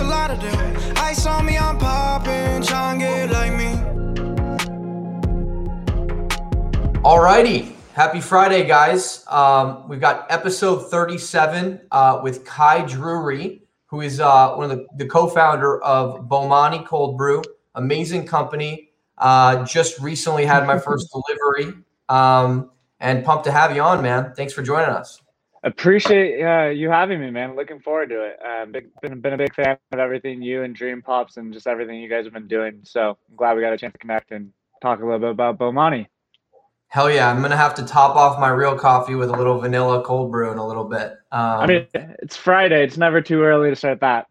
a lot of them. Ice on me, I'm popping, try and get like me. Alrighty. Happy Friday, guys. Um, we've got episode 37 uh, with Kai Drury, who is uh, one of the, the co-founder of Bomani Cold Brew. Amazing company. Uh, just recently had my first delivery. Um, and pumped to have you on, man. Thanks for joining us. Appreciate uh, you having me, man. Looking forward to it. Uh, big, been, been a big fan of everything you and Dream Pops and just everything you guys have been doing. So I'm glad we got a chance to connect and talk a little bit about Bomani. Hell yeah! I'm gonna have to top off my real coffee with a little vanilla cold brew in a little bit. Um, I mean, it's Friday. It's never too early to start that.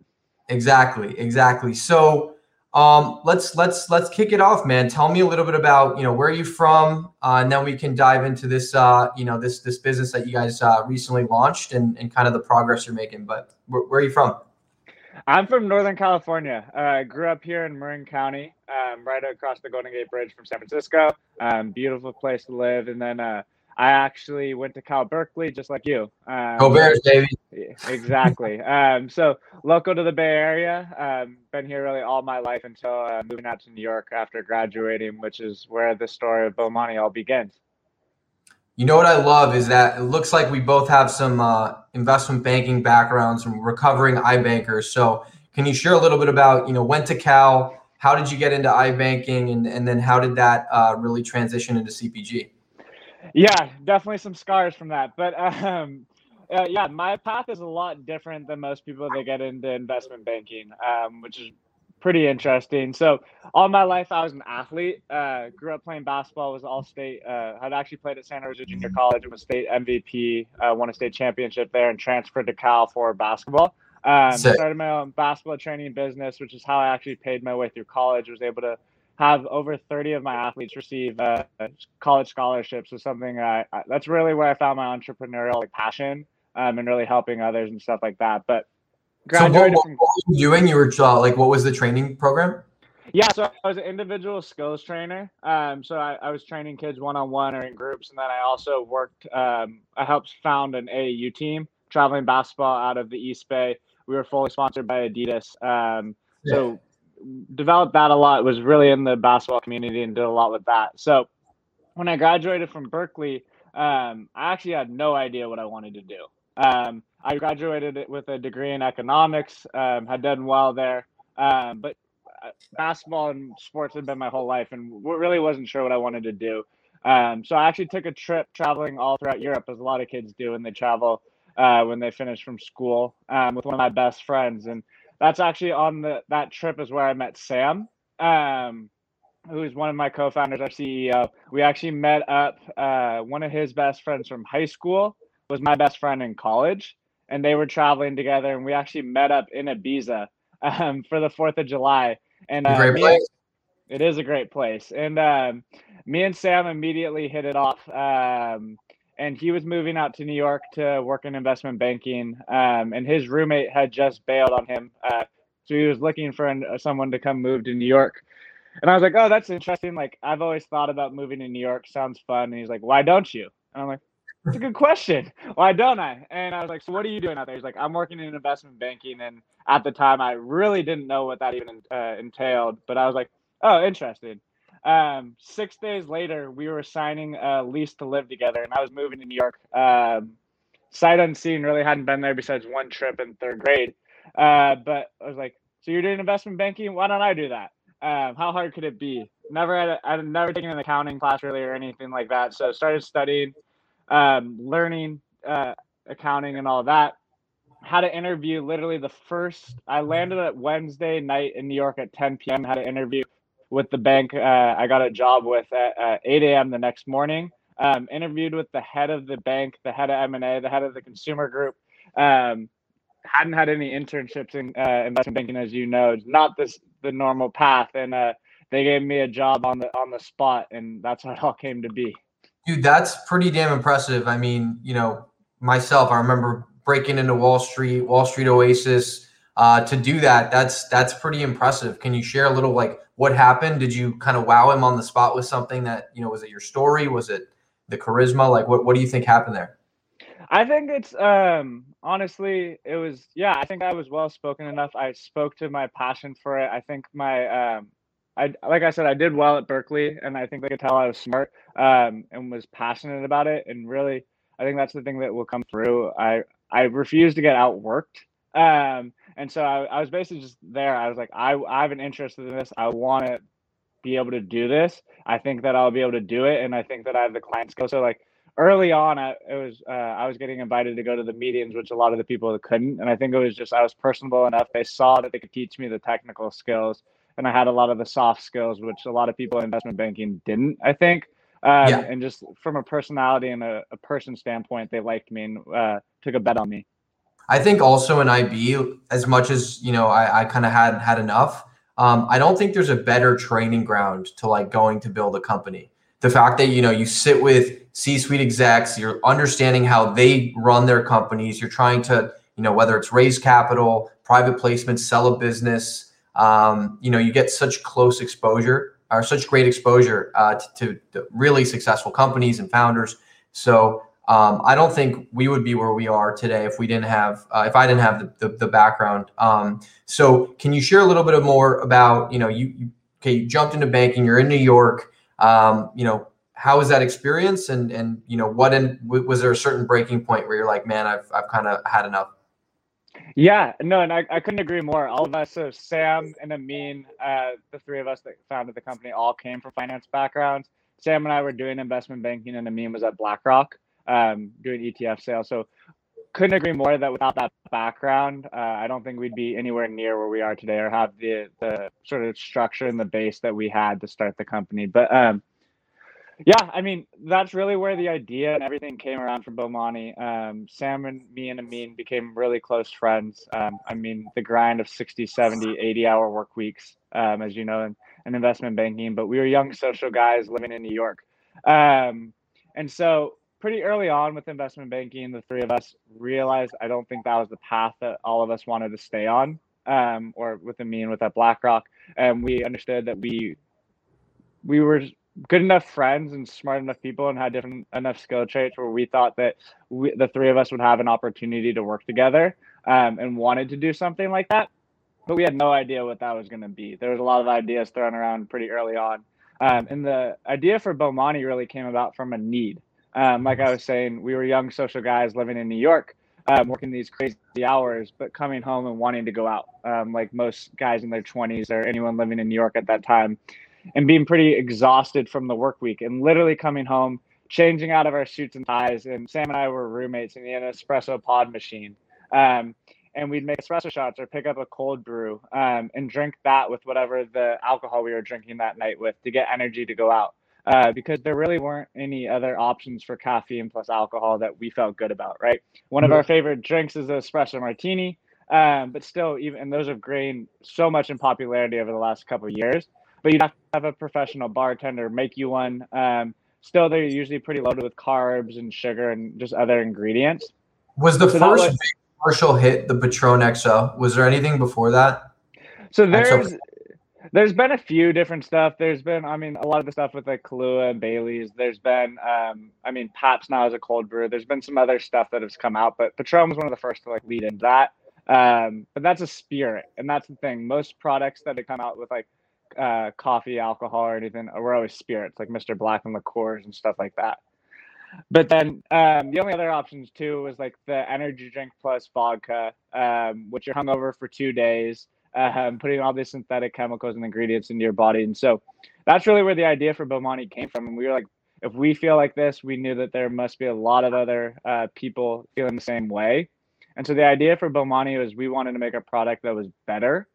Exactly, exactly. So um, let's let's let's kick it off, man. Tell me a little bit about you know where are you from, uh, and then we can dive into this uh, you know this this business that you guys uh, recently launched and and kind of the progress you're making. But where, where are you from? I'm from Northern California. Uh, I grew up here in Marin County, um, right across the Golden Gate Bridge from San Francisco. Um, beautiful place to live. And then uh, I actually went to Cal Berkeley, just like you. Um, Go Bears, baby. Exactly. um, so local to the Bay Area. Um, been here really all my life until uh, moving out to New York after graduating, which is where the story of Bomani all begins. You know what I love is that it looks like we both have some uh, investment banking backgrounds and recovering iBankers. So can you share a little bit about, you know, went to Cal, how did you get into iBanking and, and then how did that uh, really transition into CPG? Yeah, definitely some scars from that. But um, uh, yeah, my path is a lot different than most people that get into investment banking, um, which is pretty interesting. So all my life, I was an athlete. Uh, grew up playing basketball. Was all state. Uh, I'd actually played at Santa Rosa Junior College and was state MVP. Uh, won a state championship there and transferred to Cal for basketball. Um, started my own basketball training business, which is how I actually paid my way through college. Was able to have over 30 of my athletes receive uh, college scholarships. Was something I, I, that's really where I found my entrepreneurial like, passion um, and really helping others and stuff like that. But graduated so what, what, were you doing? You were uh, like, what was the training program? Yeah, so I was an individual skills trainer. Um, so I, I was training kids one on one or in groups, and then I also worked. Um, I helped found an AAU team, traveling basketball out of the East Bay. We were fully sponsored by Adidas. Um, yeah. So developed that a lot. Was really in the basketball community and did a lot with that. So when I graduated from Berkeley, um, I actually had no idea what I wanted to do. Um, I graduated with a degree in economics, um, had done well there, um, but uh, basketball and sports had been my whole life, and really wasn't sure what I wanted to do. Um, so I actually took a trip traveling all throughout Europe, as a lot of kids do when they travel uh, when they finish from school, um, with one of my best friends, and that's actually on the that trip is where I met Sam. Um, who is one of my co-founders, our CEO. We actually met up. Uh, one of his best friends from high school was my best friend in college, and they were traveling together, and we actually met up in Ibiza um, for the Fourth of July. And uh, great place. It is a great place, and um, me and Sam immediately hit it off. Um, and he was moving out to New York to work in investment banking, um, and his roommate had just bailed on him, uh, so he was looking for an, someone to come move to New York. And I was like, "Oh, that's interesting. Like, I've always thought about moving to New York. Sounds fun." And he's like, "Why don't you?" And I'm like, that's a good question. Why don't I? And I was like, so what are you doing out there? He's like, I'm working in investment banking. And at the time, I really didn't know what that even uh, entailed. But I was like, oh, interesting. Um, six days later, we were signing a lease to live together, and I was moving to New York. Um, sight unseen, really hadn't been there besides one trip in third grade. Uh, but I was like, so you're doing investment banking? Why don't I do that? Um, how hard could it be? Never had, I'd never taken an accounting class really or anything like that. So started studying um, learning uh, accounting and all that. Had an interview literally the first. I landed at Wednesday night in New York at 10 p.m. Had an interview with the bank. Uh, I got a job with at, at 8 a.m. the next morning. Um, interviewed with the head of the bank, the head of M&A, the head of the consumer group. Um, hadn't had any internships in uh, investment banking, as you know, not this the normal path, and uh, they gave me a job on the on the spot, and that's how it all came to be. Dude, that's pretty damn impressive. I mean, you know, myself, I remember breaking into Wall Street, Wall Street Oasis. Uh, to do that, that's that's pretty impressive. Can you share a little like what happened? Did you kind of wow him on the spot with something that you know? Was it your story? Was it the charisma? Like, what what do you think happened there? I think it's um honestly, it was yeah. I think I was well spoken enough. I spoke to my passion for it. I think my um, I like I said, I did well at Berkeley, and I think they could tell I was smart um, and was passionate about it. And really, I think that's the thing that will come through. I I refuse to get outworked, um, and so I, I was basically just there. I was like, I I have an interest in this. I want to be able to do this. I think that I'll be able to do it, and I think that I have the client skill. So like early on, I, it was uh, I was getting invited to go to the meetings, which a lot of the people couldn't, and I think it was just I was personable enough. They saw that they could teach me the technical skills, and I had a lot of the soft skills, which a lot of people in investment banking didn't. I think, um, yeah. and just from a personality and a, a person standpoint, they liked me and uh, took a bet on me. I think also in IB, as much as you know, I, I kind of had had enough. Um, I don't think there's a better training ground to like going to build a company. The fact that you know you sit with C-suite execs, you're understanding how they run their companies. You're trying to you know whether it's raise capital, private placement, sell a business. Um, you know you get such close exposure or such great exposure uh, to, to really successful companies and founders. So um, I don't think we would be where we are today if we didn't have uh, if I didn't have the the, the background. Um, so can you share a little bit more about you know you, you okay you jumped into banking you're in New York um, you know how was that experience and and you know what in was there a certain breaking point where you're like man I've I've kind of had enough. Yeah, no, and I, I couldn't agree more. All of us, so Sam and Amin, uh, the three of us that founded the company, all came from finance backgrounds. Sam and I were doing investment banking, and Amin was at BlackRock um, doing ETF sales. So couldn't agree more that without that background, uh, I don't think we'd be anywhere near where we are today or have the the sort of structure and the base that we had to start the company. But um, yeah, I mean that's really where the idea and everything came around from Bomani. Um, Sam and me and Amin became really close friends. Um, I mean the grind of 60, 70, 80 hour work weeks, um, as you know, in, in investment banking. But we were young social guys living in New York. Um, and so pretty early on with investment banking, the three of us realized I don't think that was the path that all of us wanted to stay on, um, or with me and with that BlackRock. And we understood that we we were good enough friends and smart enough people and had different enough skill traits where we thought that we, the three of us would have an opportunity to work together um, and wanted to do something like that. But we had no idea what that was going to be. There was a lot of ideas thrown around pretty early on. Um, and the idea for Bomani really came about from a need. Um, like I was saying, we were young social guys living in New York, um, working these crazy hours, but coming home and wanting to go out, um, like most guys in their 20s or anyone living in New York at that time, and being pretty exhausted from the work week and literally coming home, changing out of our suits and ties. And Sam and I were roommates in the espresso pod machine. Um, and we'd make espresso shots or pick up a cold brew um, and drink that with whatever the alcohol we were drinking that night with to get energy to go out uh, because there really weren't any other options for caffeine plus alcohol that we felt good about, right? One of our favorite drinks is the espresso martini, um, but still, even and those have gained so much in popularity over the last couple of years. But you have to have a professional bartender make you one. Um, still, they're usually pretty loaded with carbs and sugar and just other ingredients. Was the so first was, commercial hit the Patron XO? Was there anything before that? So there's there's been a few different stuff. There's been, I mean, a lot of the stuff with like Kahlua and Bailey's. There's been, um, I mean, Pabst now is a cold brew. There's been some other stuff that has come out, but Patron was one of the first to like lead into that. Um, but that's a spirit, and that's the thing. Most products that have come out with like uh, coffee, alcohol, or anything were always spirits, like Mr. Black and liqueurs and stuff like that. But then um, the only other options too was like the energy drink plus vodka, um, which you're hungover for two days um, putting all these synthetic chemicals and ingredients into your body. And so that's really where the idea for Bomani came from. And we were like, if we feel like this, we knew that there must be a lot of other uh, people feeling the same way. And so the idea for Bomani was we wanted to make a product that was better.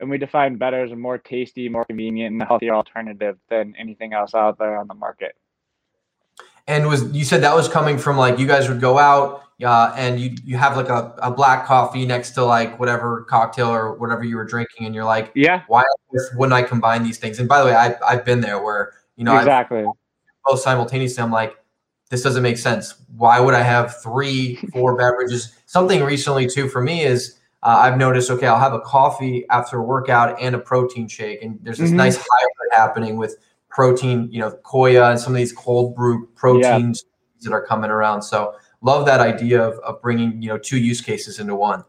And we defined better as a more tasty, more convenient, and healthier alternative than anything else out there on the market. And was you said that was coming from like you guys would go out, uh, and you you have like a, a black coffee next to like whatever cocktail or whatever you were drinking, and you're like, yeah, why wouldn't I combine these things? And by the way, I I've been there where you know exactly I've, both simultaneously. I'm like, this doesn't make sense. Why would I have three, four beverages? Something recently too for me is uh, I've noticed. Okay, I'll have a coffee after a workout and a protein shake, and there's this mm-hmm. nice hybrid happening with protein. You know, Koia and some of these cold brew proteins yeah. that are coming around. So love that idea of, of bringing you know two use cases into one.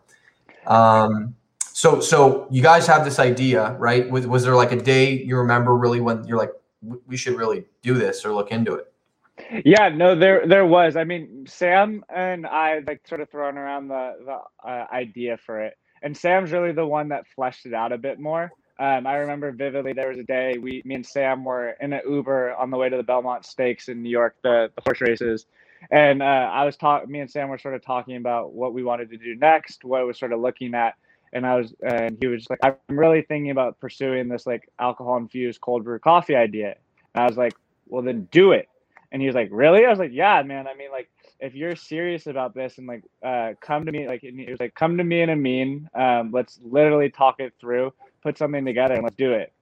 Um, so so you guys have this idea, right? Was was there like a day you remember really when you're like we should really do this or look into it? Yeah, no, there there was. I mean, Sam and I like sort of thrown around the the uh, idea for it, and Sam's really the one that fleshed it out a bit more. Um, I remember vividly there was a day we, me and Sam were in an Uber on the way to the Belmont Stakes in New York, the, the horse races, and uh, I was talking. Me and Sam were sort of talking about what we wanted to do next, what was sort of looking at, and I was, and he was like, "I'm really thinking about pursuing this like alcohol infused cold brew coffee idea," and I was like, "Well, then do it." And he was like, "Really?" I was like, "Yeah, man. I mean, like, if you're serious about this and like, uh, come to me. Like, he was like, come to me and Amin. Um, let's literally talk it through, put something together, and let's do it."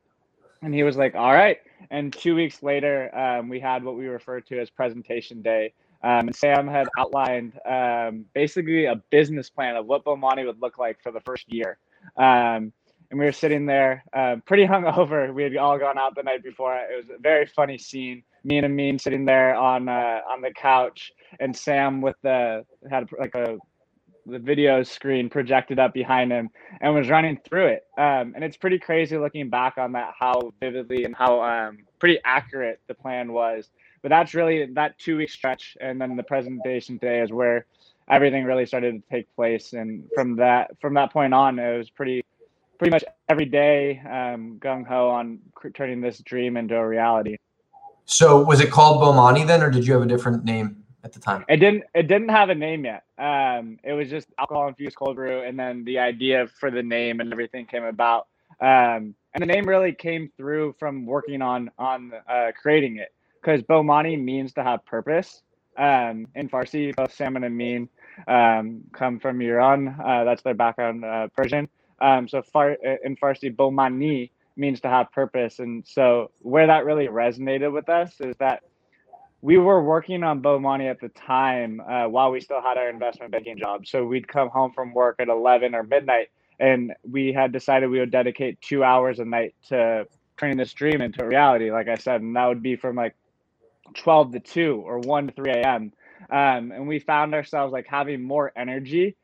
And he was like, "All right." And two weeks later, um, we had what we refer to as presentation day. Um, and Sam had outlined um, basically a business plan of what Bomani would look like for the first year. Um, and we were sitting there uh, pretty hungover. We had all gone out the night before. It was a very funny scene. Me and Amin sitting there on uh, on the couch, and Sam with the had like a the video screen projected up behind him and was running through it. Um, and it's pretty crazy looking back on that how vividly and how um, pretty accurate the plan was. But that's really that two week stretch, and then the presentation day is where everything really started to take place. And from that from that point on, it was pretty pretty much every day um, gung ho on turning this dream into a reality. So was it called Bomani then, or did you have a different name at the time? It didn't. It didn't have a name yet. Um, it was just alcohol infused cold brew, and then the idea for the name and everything came about. Um, and the name really came through from working on on uh, creating it because Bomani means to have purpose. Um, in Farsi, both Sam and Amin um, come from Iran. Uh, that's their background, uh, Persian. Um, so far in Farsi, bomani means to have purpose. And so where that really resonated with us is that we were working on Bomani at the time uh, while we still had our investment banking job. So we'd come home from work at 11 or midnight, and we had decided we would dedicate two hours a night to turning this dream into reality, like I said. And that would be from like 12 to 2 or 1 to 3 a.m. Um, and we found ourselves like having more energy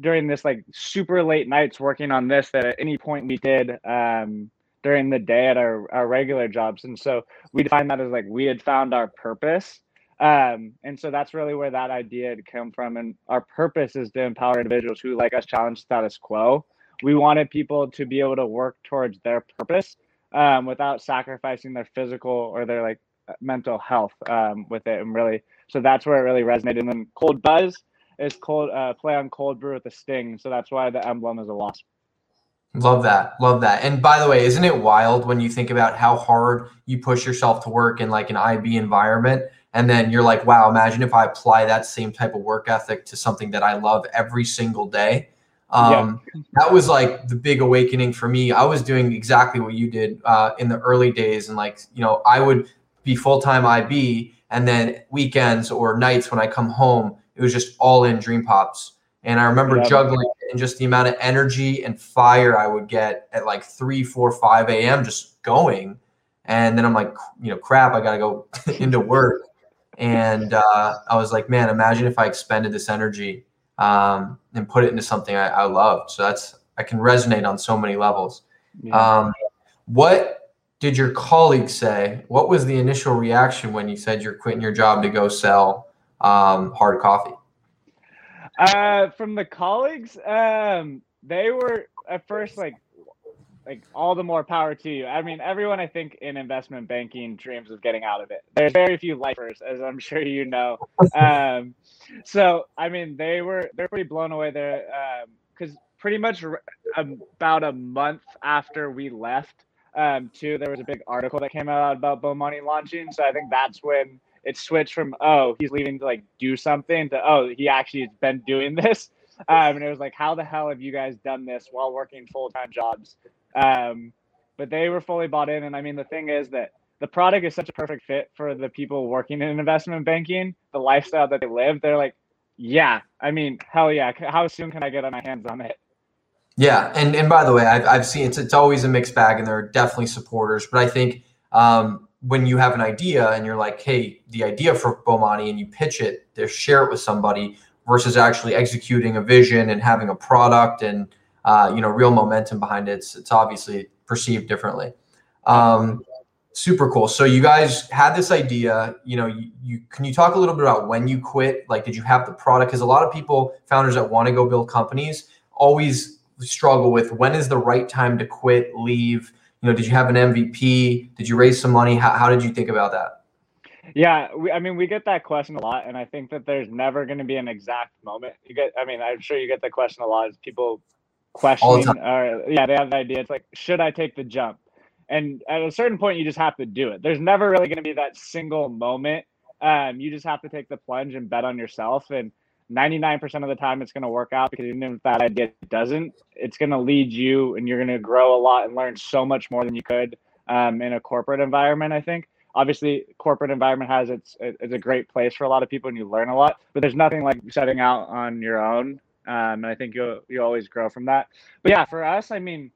during this like super late nights working on this that at any point we did um, during the day at our, our regular jobs. And so we define that as like we had found our purpose. Um, and so that's really where that idea had come from. And our purpose is to empower individuals who, like us, challenge status quo. We wanted people to be able to work towards their purpose um, without sacrificing their physical or their like mental health um, with it. And really, so that's where it really resonated. And then Cold Buzz is cold uh, play on cold brew with a sting. So that's why the emblem is a wasp. Love that. Love that. And by the way, isn't it wild when you think about how hard you push yourself to work in like an IB environment? And then you're like, wow, imagine if I apply that same type of work ethic to something that I love every single day. Um, yeah. That was like the big awakening for me. I was doing exactly what you did uh, in the early days. And like, you know, I would be full time IB and then weekends or nights when I come home, it was just all in dream pops. And I remember yeah. juggling and just the amount of energy and fire I would get at like 3, 4, 5 a.m. just going. And then I'm like, you know, crap, I got to go into work. And uh, I was like, man, imagine if I expended this energy um, and put it into something I, I loved. So that's, I can resonate on so many levels. Yeah. Um, what did your colleagues say? What was the initial reaction when you said you're quitting your job to go sell um, hard coffee? Uh, from the colleagues, um, they were at first like, like all the more power to you. I mean, everyone I think in investment banking dreams of getting out of it. There's very few lifers, as I'm sure you know. Um, so I mean, they were they're pretty blown away there because um, pretty much about a month after we left, um, too, there was a big article that came out about Bomani launching. So I think that's when it switched from oh he's leaving to like do something to oh he actually has been doing this. Um, and it was like how the hell have you guys done this while working full-time jobs? Um, but they were fully bought in. And i mean the thing is that the product is such a perfect fit for the people working in investment banking the lifestyle that they live they're like yeah i mean hell yeah how soon can i get my hands on it? Yeah and and by the way i've, I've seen it's, it's always a mixed bag and there are definitely supporters. But i think um, when you have an idea and you're like, hey, the idea for Bomani and you pitch it, to share it with somebody versus actually executing a vision and having a product and uh, you know real momentum behind it. It's, it's obviously perceived differently. Um, super cool. So you guys had this idea. You know, you, you can you talk a little bit about when you quit? Like, did you have the product? Because a lot of people, founders that want to go build companies, always struggle with when is the right time to quit, leave you know, did you have an MVP? Did you raise some money? How, how did you think about that? Yeah, we, I mean, we get that question a lot, and I think that there's never going to be an exact moment. You get, I mean, I'm sure you get that question a lot. Is people questioning, or yeah, they have the idea. It's like, should I take the jump? And at a certain point, you just have to do it. There's never really going to be that single moment. Um, you just have to take the plunge and bet on yourself. And 99% of the time it's going to work out because even if that idea doesn't, it's going to lead you and you're going to grow a lot and learn so much more than you could um, in a corporate environment, I think. Obviously, corporate environment has its it's a great place for a lot of people and you learn a lot, but there's nothing like setting out on your own. Um, and I think you you always grow from that. But yeah, for us, I mean,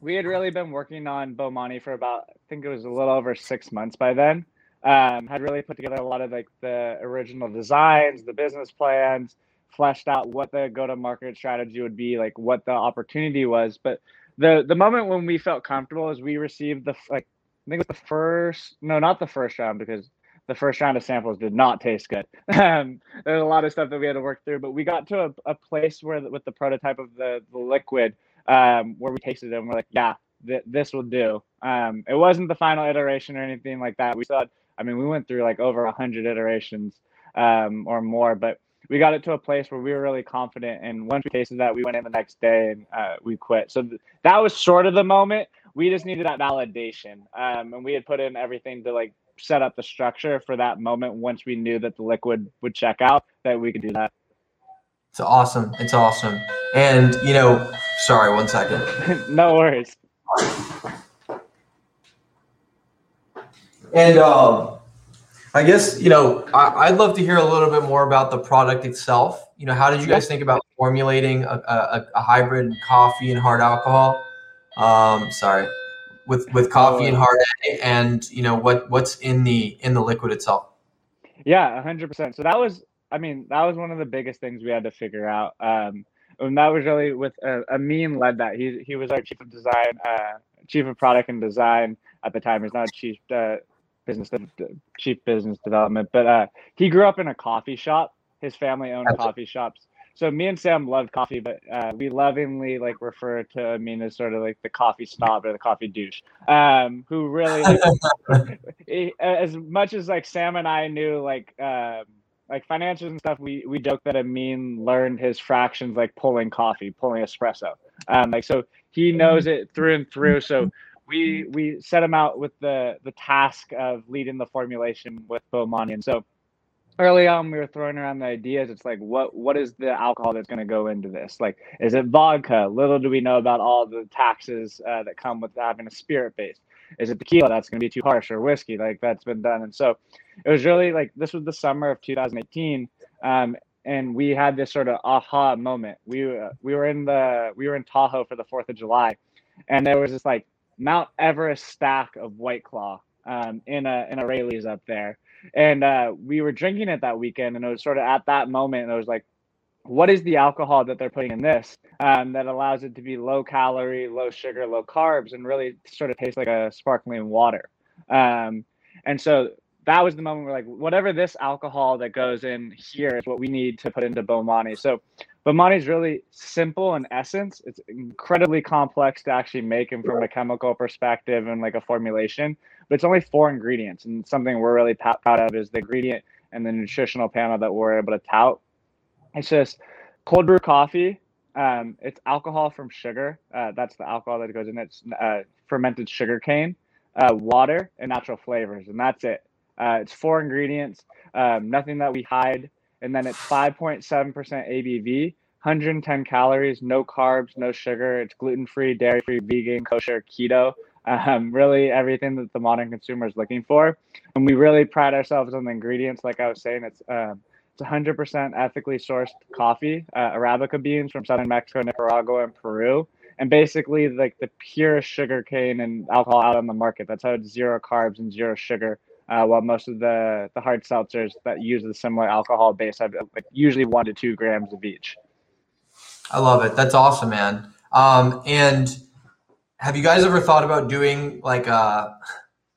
we had really been working on Bomani for about I think it was a little over six months by then um, had really put together a lot of like the original designs, the business plans, fleshed out what the go-to-market strategy would be, like what the opportunity was. But the the moment when we felt comfortable is we received the like I think it was the first no not the first round because the first round of samples did not taste good. Um, there's a lot of stuff that we had to work through, but we got to a, a place where with the prototype of the, the liquid um, where we tasted it and we're like, yeah, th- this will do. Um, it wasn't the final iteration or anything like that. We still had I mean, we went through like over a hundred iterations um, or more, but we got it to a place where we were really confident. And once we tasted that, we went in the next day and uh, we quit. So th- that was sort of the moment. We just needed that validation, um, and we had put in everything to like set up the structure for that moment. Once we knew that the liquid would check out, that we could do that. It's awesome. It's awesome. And you know, sorry, one second. no worries. And um, I guess you know I, would love to hear a little bit more about the product itself. You know, how did you guys think about formulating a, a, a hybrid coffee and hard alcohol? Um, sorry, with with coffee and hard and you know what what's in the in the liquid itself. Yeah, hundred percent. So that was, I mean, that was one of the biggest things we had to figure out. Um, and that was really with uh, Amin led that. He he was our chief of design, uh, chief of product and design at the time. He's not chief uh, business chief business development but uh, he grew up in a coffee shop. His family owned That's coffee shops. So me and sam loved coffee but uh, we lovingly like refer to Amin as sort of like the coffee snob or the coffee douche um, who really like, as much as like sam and i knew like um, like financials and stuff we we joke that amin learned his fractions like pulling coffee pulling espresso. Um, like so he knows it through and through. So we we set him out with the the task of leading the formulation with. And so early on we were throwing around the ideas. It's like what what is the alcohol that's going to go into this? Like is it vodka? Little do we know about all the taxes uh, that come with having a spirit base. Is it tequila that's going to be too harsh or whiskey like that's been done? And so it was really like this was the summer of 2018. Um, and we had this sort of aha moment. We uh, we were in the we were in Tahoe for the Fourth of July, and there was this like Mount Everest stack of White Claw um, in a in a Raley's up there, and uh, we were drinking it that weekend, and it was sort of at that moment, and it was like, what is the alcohol that they're putting in this um, that allows it to be low calorie, low sugar, low carbs, and really sort of taste like a sparkling water. Um, and so that was the moment where like whatever this alcohol that goes in here is what we need to put into Bomani. So Bomani is really simple in essence. It's incredibly complex to actually make and from a chemical perspective and like a formulation. But it's only four ingredients, and something we're really proud of is the ingredient and the nutritional panel that we're able to tout. It's just cold brew coffee. Um, it's alcohol from sugar. Uh, that's the alcohol that goes in. It's uh, fermented sugar cane, uh, water, and natural flavors, and that's it. Uh, it's four ingredients, um, nothing that we hide. And then it's 5.7% ABV, 110 calories, no carbs, no sugar. It's gluten free, dairy free, vegan, kosher, keto. Um, really everything that the modern consumer is looking for. And we really pride ourselves on the ingredients. Like I was saying, it's um, it's 100% ethically sourced coffee, uh, Arabica beans from southern Mexico, Nicaragua, and Peru. and basically like the purest sugar cane and alcohol out on the market. That's how it's zero carbs and zero sugar. Uh, while most of the the hard seltzers that use a similar alcohol base have like usually one to two grams of each. I love it. That's awesome, man. Um, and have you guys ever thought about doing like a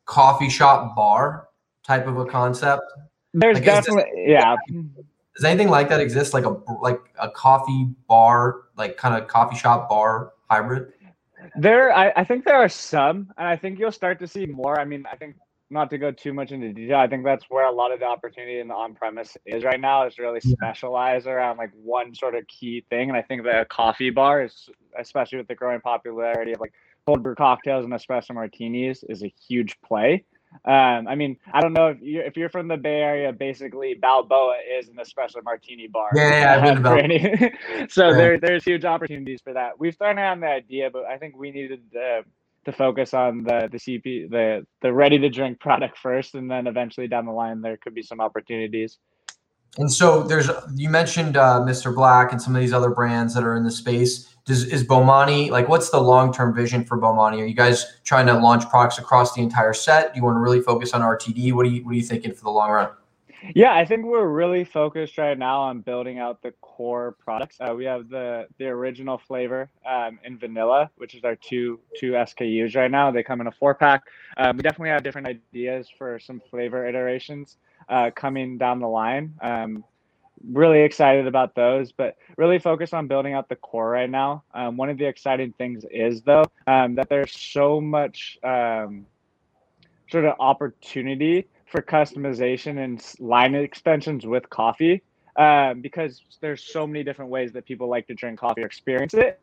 coffee shop bar type of a concept? There's Like, is this- definitely yeah. Does anything like that exist? Like a like a coffee bar, like kind of coffee shop bar hybrid? There, I, I think there are some, and I think you'll start to see more. I mean, I think not to go too much into detail. I think that's where a lot of the opportunity in the on-premise is right now. Is really Yeah. specialize around like one sort of key thing, and I think that a coffee bar is, especially with the growing popularity of like cold brew cocktails and espresso martinis, is a huge play. Um, I mean, I don't know if you're if you're from the Bay Area, basically Balboa is an espresso martini bar. Yeah, yeah, I've been to For so Yeah. there, there's huge opportunities for that. We've thrown around the idea, but I think we needed uh, to focus on the the CP the the ready to drink product first, and then eventually down the line there could be some opportunities. And so there's you mentioned uh, Mr. Black and some of these other brands that are in the space. Does is Bomani like what's the long term vision for Bomani? Are you guys trying to launch products across the entire set? Do you want to really focus on RTD? What are you what are you thinking for the long run? Yeah, I think we're really focused right now on building out the core products. Uh, we have the the original flavor um, in vanilla, which is our two two SKUs right now. They come in a four pack. Um, we definitely have different ideas for some flavor iterations uh, coming down the line. Um, really excited about those, but really focused on building out the core right now. Um, one of the exciting things is though um, that there's so much um, sort of opportunity for customization and line extensions with coffee um, because there's so many different ways that people like to drink coffee or experience it.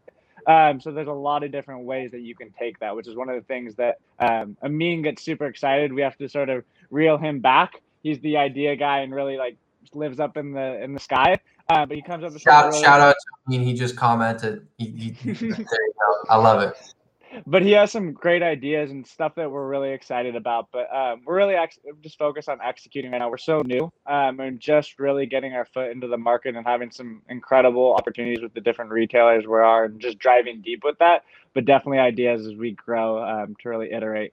Um, so there's a lot of different ways that you can take that, which is one of the things that um, Amin gets super excited. We have to sort of reel him back. He's the idea guy and really like lives up in the in the sky. Uh, but he comes up with Shout really- shout out to Amin he just commented. He, he, there you go. I love it. But he has some great ideas and stuff that we're really excited about. But um, we're really ex- just focused on executing right now. We're so new um, and just really getting our foot into the market and having some incredible opportunities with the different retailers we are and just driving deep with that. But definitely ideas as we grow um, to really iterate.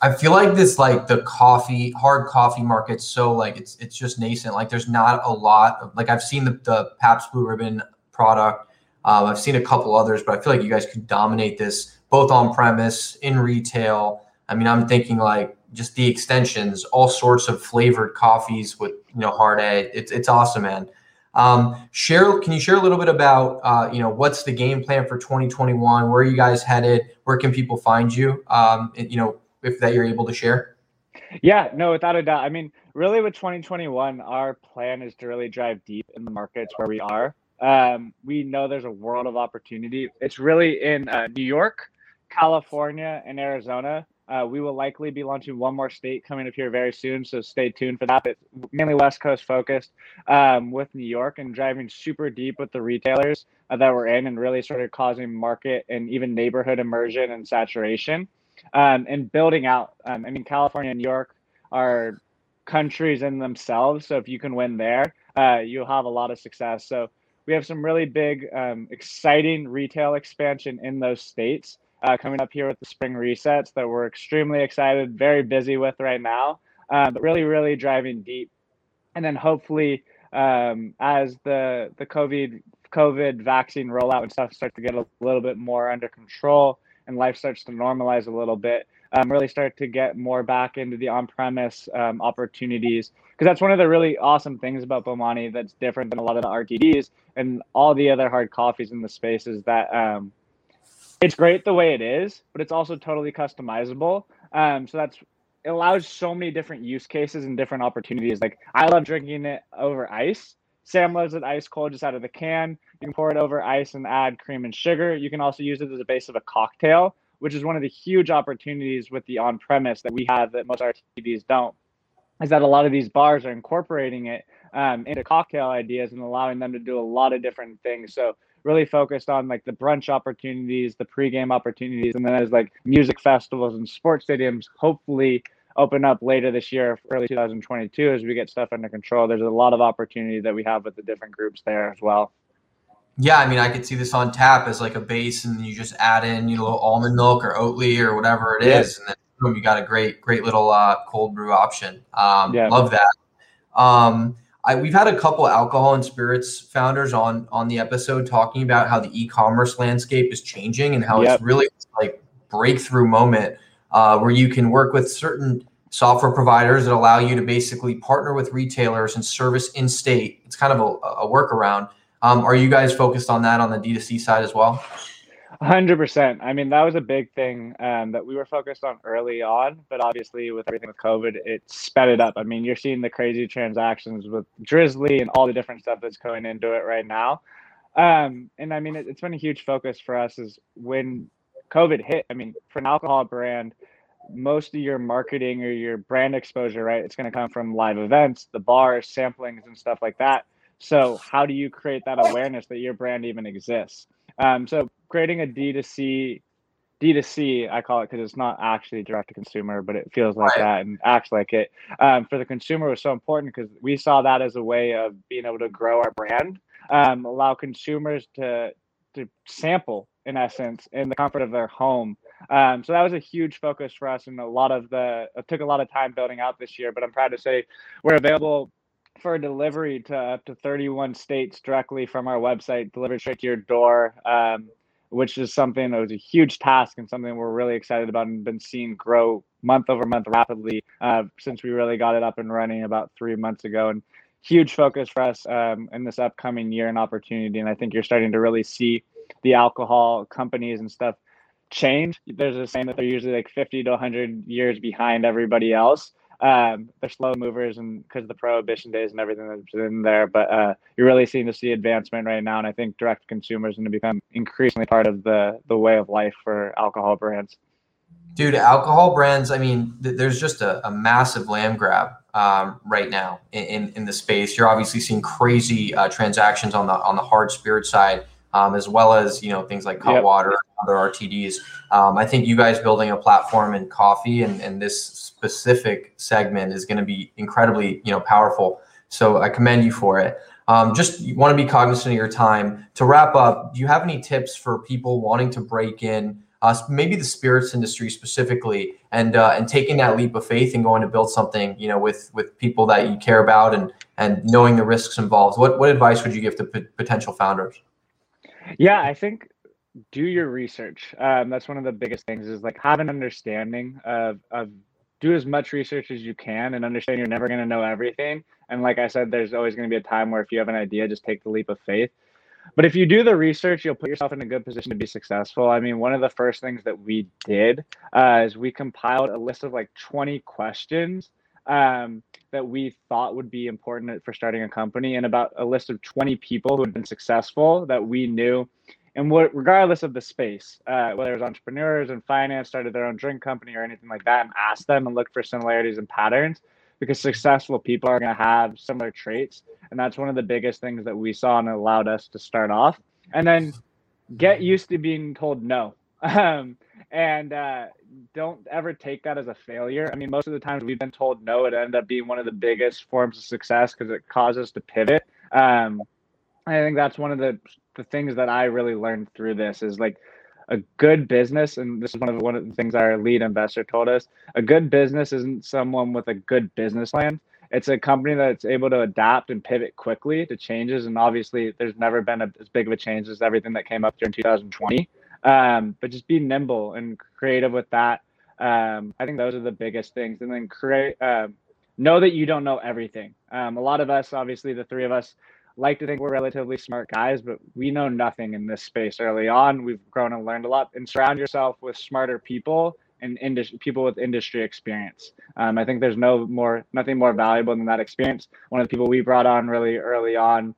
I feel like this like the coffee hard coffee market's so like it's it's just nascent. Like there's not a lot of like I've seen the the Pabst Blue Ribbon product. Um, I've seen a couple others, but I feel like you guys could dominate this both on premise in retail. I mean, I'm thinking like just the extensions, all sorts of flavored coffees with you know hard A. It's it's awesome, man. Um, share, can you share a little bit about uh, you know what's the game plan for 2021? Where are you guys headed? Where can people find you? Um, and, you know, if that you're able to share. Yeah, no, without a doubt. I mean, really, with 2021, our plan is to really drive deep in the markets where we are. Um, we know there's a world of opportunity. It's really in uh, New York, California, and Arizona. Uh, we will likely be launching one more state coming up here very soon, so stay tuned for that. But mainly West Coast focused um, with New York and driving super deep with the retailers uh, that we're in, and really sort of causing market and even neighborhood immersion and saturation um, and building out. Um, I mean, California and New York are countries in themselves. So if you can win there, uh, you'll have a lot of success. So we have some really big, um, exciting retail expansion in those states uh, coming up here with the spring resets that we're extremely excited, very busy with right now, um, but really, really driving deep. And then hopefully, um, as the the COVID COVID vaccine rollout and stuff starts to get a little bit more under control and life starts to normalize a little bit, um, really start to get more back into the on-premise um, opportunities because that's one of the really awesome things about Bomani that's different than a lot of the RTDs and all the other hard coffees in the space is that um, it's great the way it is, but it's also totally customizable. Um, so that's it allows so many different use cases and different opportunities. Like I love drinking it over ice. Sam loves it ice cold, just out of the can. You can pour it over ice and add cream and sugar. You can also use it as a base of a cocktail, which is one of the huge opportunities with the on premise that we have that most RTDs don't. Is that a lot of these bars are incorporating it um, into cocktail ideas and allowing them to do a lot of different things. So really focused on like the brunch opportunities, the pregame opportunities, and then as like music festivals and sports stadiums hopefully open up later this year, early 2022, as we get stuff under control. There's a lot of opportunity that we have with the different groups there as well. Yeah, I mean, I could see this on tap as like a base, and you just add in you know almond milk or Oatly or whatever it is, and then boom, you got a great, great little uh, cold brew option. Um, yeah. Love that. Um, I, we've had a couple alcohol and spirits founders on on the episode talking about how the e-commerce landscape is changing and how yep. it's really like breakthrough moment uh, where you can work with certain software providers that allow you to basically partner with retailers and service in state. It's kind of a, a workaround. Um, are you guys focused on that on the D2C side as well? Hundred percent. I mean, that was a big thing um, that we were focused on early on, but obviously with everything with COVID, it sped it up. I mean, you're seeing the crazy transactions with Drizly and all the different stuff that's going into it right now. Um, and I mean, it, it's been a huge focus for us. Is when COVID hit. I mean, for an alcohol brand, most of your marketing or your brand exposure, right? It's going to come from live events, the bars, samplings, and stuff like that. So, how do you create that awareness that your brand even exists? Um, so, creating a D2C, D2C, I call it because it's not actually direct to consumer, but it feels like right. that and acts like it. Um, for the consumer was so important because we saw that as a way of being able to grow our brand, um, allow consumers to to sample in essence in the comfort of their home um, so that was a huge focus for us, and a lot of the it took a lot of time building out this year. But I'm proud to say we're available for delivery to up to 31 states directly from our website, delivered straight to your door. Um, which is something that was a huge task and something we're really excited about and been seeing grow month over month rapidly uh, since we really got it up and running about three months ago. And huge focus for us um, in this upcoming year and opportunity. And I think you're starting to really see the alcohol companies and stuff change. There's a saying that they're usually like 50 to 100 years behind everybody else. Um, they're slow movers and because of the prohibition days and everything that's in there. But uh, you're really seeing to see advancement right now, and I think direct consumers going to become increasingly part of the the way of life for alcohol brands. Dude, alcohol brands. I mean, th- there's just a, a, massive land grab um, right now in, in, in the space. You're obviously seeing crazy uh, transactions on the on the hard spirit side um, as well as you know things like Cutwater, yep. other RTDs. Um, I think you guys building a platform in coffee and, and this specific segment is going to be incredibly you know powerful. So I commend you for it. Um, just want to be cognizant of your time. To wrap up, do you have any tips for people wanting to break in, uh, maybe the spirits industry specifically, and uh, and taking that leap of faith and going to build something, you know, with with people that you care about and and knowing the risks involved? What what advice would you give to p- potential founders? Yeah, I think do your research. Um, that's one of the biggest things is like have an understanding of, of do as much research as you can and understand you're never going to know everything. And like I said, there's always going to be a time where if you have an idea, just take the leap of faith. But if you do the research, you'll put yourself in a good position to be successful. I mean, one of the first things that we did uh, is we compiled a list of like 20 questions um, that we thought would be important for starting a company and about a list of 20 people who had been successful that we knew. And what regardless of the space uh, whether it was entrepreneurs and finance started their own drink company or anything like that and asked them and look for similarities and patterns because successful people are going to have similar traits and that's one of the biggest things that we saw and allowed us to start off. And then get used to being told no um, and uh, don't ever take that as a failure. I mean, most of the times we've been told no, it ended up being one of the biggest forms of success because it caused us to pivot. Um, I think that's one of the the things that I really learned through this is like a good business, and this is one of the, one of the things our lead investor told us. A good business isn't someone with a good business plan. It's a company that's able to adapt and pivot quickly to changes. And obviously, there's never been a, as big of a change as everything that came up during 2020. Um, but just be nimble and creative with that. Um, I think those are the biggest things. And then create, um, know that you don't know everything. Um, a lot of us, obviously, the three of us, like to think we're relatively smart guys, but we know nothing in this space early on. We've grown and learned a lot. And surround yourself with smarter people and people with industry experience. Um, I think there's no more, nothing more valuable than that experience. One of the people we brought on really early on,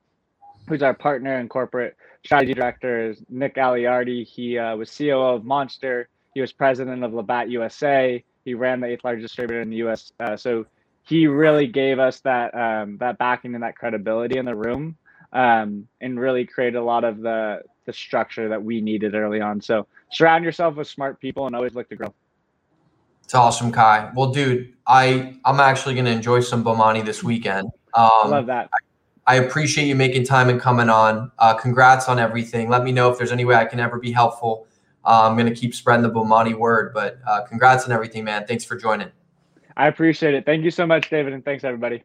who's our partner in corporate strategy director is Nick Aliardi. He uh, was CEO of Monster. He was president of Labatt USA. He ran the eighth largest distributor in the U.S. Uh, so he really gave us that um, that backing and that credibility in the room, um, and really created a lot of the the structure that we needed early on. So surround yourself with smart people and always look to grow. It's awesome, Kai. Well, dude, I I'm actually going to enjoy some Bomani this weekend. Um, Love that. I appreciate you making time and coming on. Uh, congrats on everything. Let me know if there's any way I can ever be helpful. Uh, I'm going to keep spreading the Bomani word, but uh, congrats on everything, man. Thanks for joining. I appreciate it. Thank you so much, David, and thanks everybody.